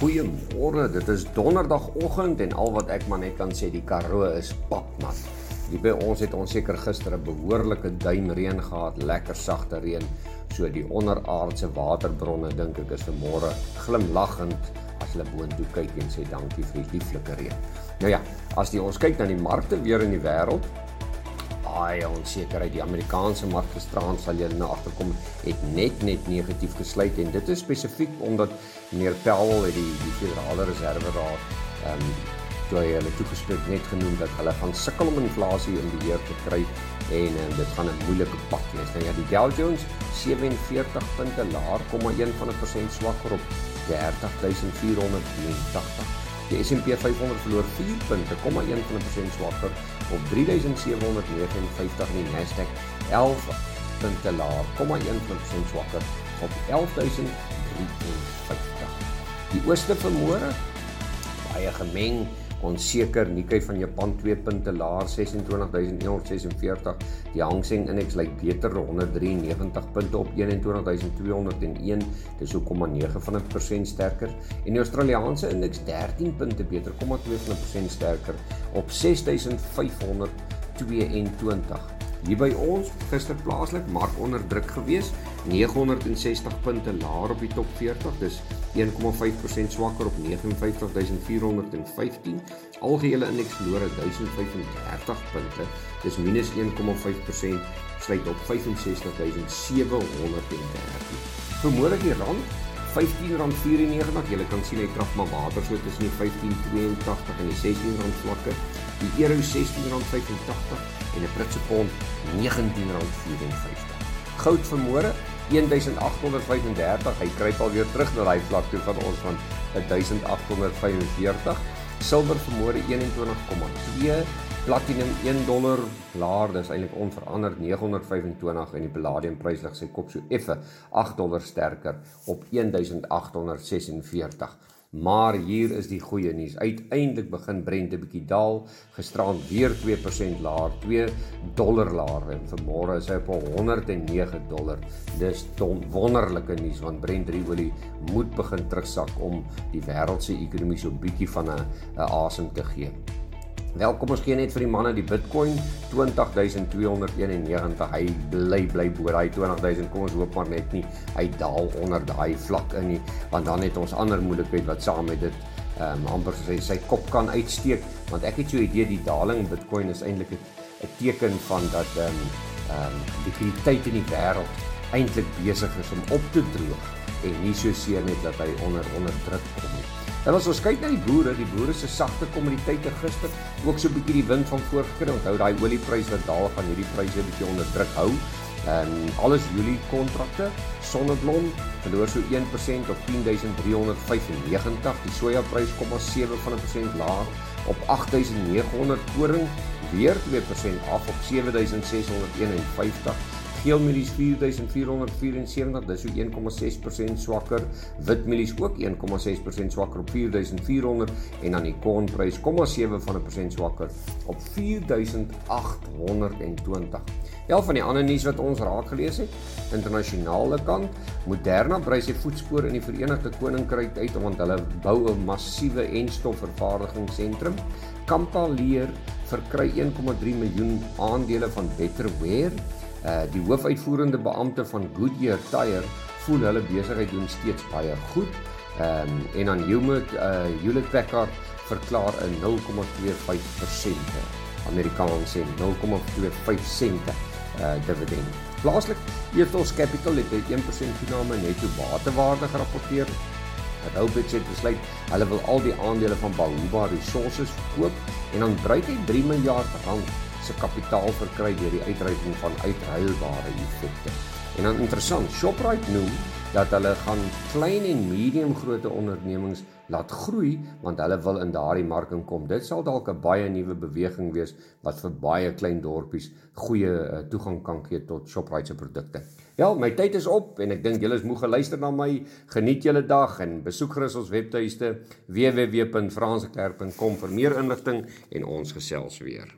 Goeiemôre, dit is donderdagoggend en al wat ek maar net kan sê, die Karoo is papnat. Hier by ons het ons seker gister 'n behoorlike duimreën gehad, lekker sagte reën. So die onderaardse waterbronne dink ek is vanmôre glimlaggend as hulle boontoe kyk en sê dankie vir die lieflike reën. Nou ja, as jy ons kyk na die markte weer in die wêreld, baie onsekerheid. Die Amerikaanse mark gisterand sal julle nou agterkom het net net negatief gesluit en dit is spesifiek omdat meneer Powell het die die Federale Reserve Raad ehm um, toe hy hulle toegespreek net genoem dat hulle gaan sukkel om inflasie in beheer te kry en en dit gaan 'n moeilike pad wees. Nou ja, die Dow Jones 47 punte laer, 0,1 van 'n persent swakker op 30480. Die S&P 500 verloor 4 punte, 0,1 van 'n persent swakker op 3759 en die Nasdaq 11 punte laer, 0,1 van 'n persent swakker op 11053. Die ooste vermoere baie gemeng onseker Nikkei van Japan 2 punte laer 26146 die Hang Seng indeks lyk beter 193 punte op 21201 dis so 0,9 van 'n persent sterker. En die Australiese indeks 13 punte beter 0,2 van 'n persent sterker op 6522 Hier by ons gister plaaslik mark onder druk gewees, 960 punte laer op die top 40, dis 1,5% swakker op 59415. Algehele indeks verloor 1035 punte, dis minus 1,5% sluit op 65730. Vermoedelik die rand R15.94. Jy kan sien hy trap maar water so tussen die 15.82 en die R16 vlakke. Die euro R16.85 en 'n Britse pond R19.54. Goud vanmôre 1835. Hy kruip alweer terug na daai vlak toe van ons van 1845. Silwer vanmôre 21,2 Platinum 1 dollar laer, dis eintlik onveranderd 925 en die palladium prys lig sy kop so effe 8 dollar sterker op 1846. Maar hier is die goeie nuus. Uiteindelik begin Brent 'n bietjie daal, gisterand weer 2% laer, 2 dollar laer en vanmôre is hy op 109 dollar. Dis wonderlike nuus want Brent olie moet begin terugsak om die wêreld se ekonomie so bietjie van 'n asem te gee. Welkom ons gee net vir die manne die Bitcoin 20291. Hy bly bly bo daai 20000. Kom ons hoop maar net nie hy daal onder daai vlak in nie, want dan het ons ander moeilikheid wat saam met dit ehm um, amper sy sy kop kan uitsteek, want ek het so 'n idee die daling Bitcoin is eintlik 'n teken van dat ehm um, ehm um, die likwiditeit in die wêreld eintlik besig is om op te droog en nie so seer net dat hy onder onder druk kom nie. En as ons kyk na die boere, die boere se sagte kommoditeite gister, ook so 'n bietjie die wind van voorgekry. Onthou daai oliepryse wat daal gaan hierdie pryse 'n bietjie onder druk hou. En alles Julie kontrakte, Sonneblom verloor so 1% op 10395. Die sojaprys kom maar 7 van 'n persent laag op 8900 koring weer 2% af op 7651 geelmielies 4474, dis so 1,6% swakker. Witmielies ook 1,6% swakker op 4400 en dan die kornprys 0,7 van 'n persent swakker op 4820. Ja, van die ander nuus wat ons raak gelees het, internasionale kant, Moderna brei sy voetspore in die Verenigde Koninkryk uit want hulle bou 'n massiewe enstofvervaardigingsentrum. Kampa leer verkry 1,3 miljoen aandele van Betterware Uh die hoofuitvoerende beampte van Goodyear Tire voel hulle besigheid doen steeds baie goed. Ehm um, en dan Hewlett uh Hewlett Packard verklaar 'n 0,25% Amerikaans sê 0,25 sente uh dividend. Plaaslik Ethos Capital het 'n 1% toename netto batewaarde gerapporteer. Het Howbit het besluit hulle wil al die aandele van Bahuba Resources verkoop en dan dryf hy 3 miljard rand se kapitaal verkry deur die uitreiking van uitruilbare effekte. En dan interessant, Shoprite noem dat hulle gaan klein en medium grootte ondernemings laat groei want hulle wil in daardie mark inkom. Dit sal dalk 'n baie nuwe beweging wees wat vir baie klein dorpies goeie uh, toegang kan gee tot Shoprite se produkte. Ja, my tyd is op en ek dink julle is moeg geluister na my. Geniet julle dag en besoek gerus ons webtuiste www.franseklerk.com vir meer inligting en ons gesels weer.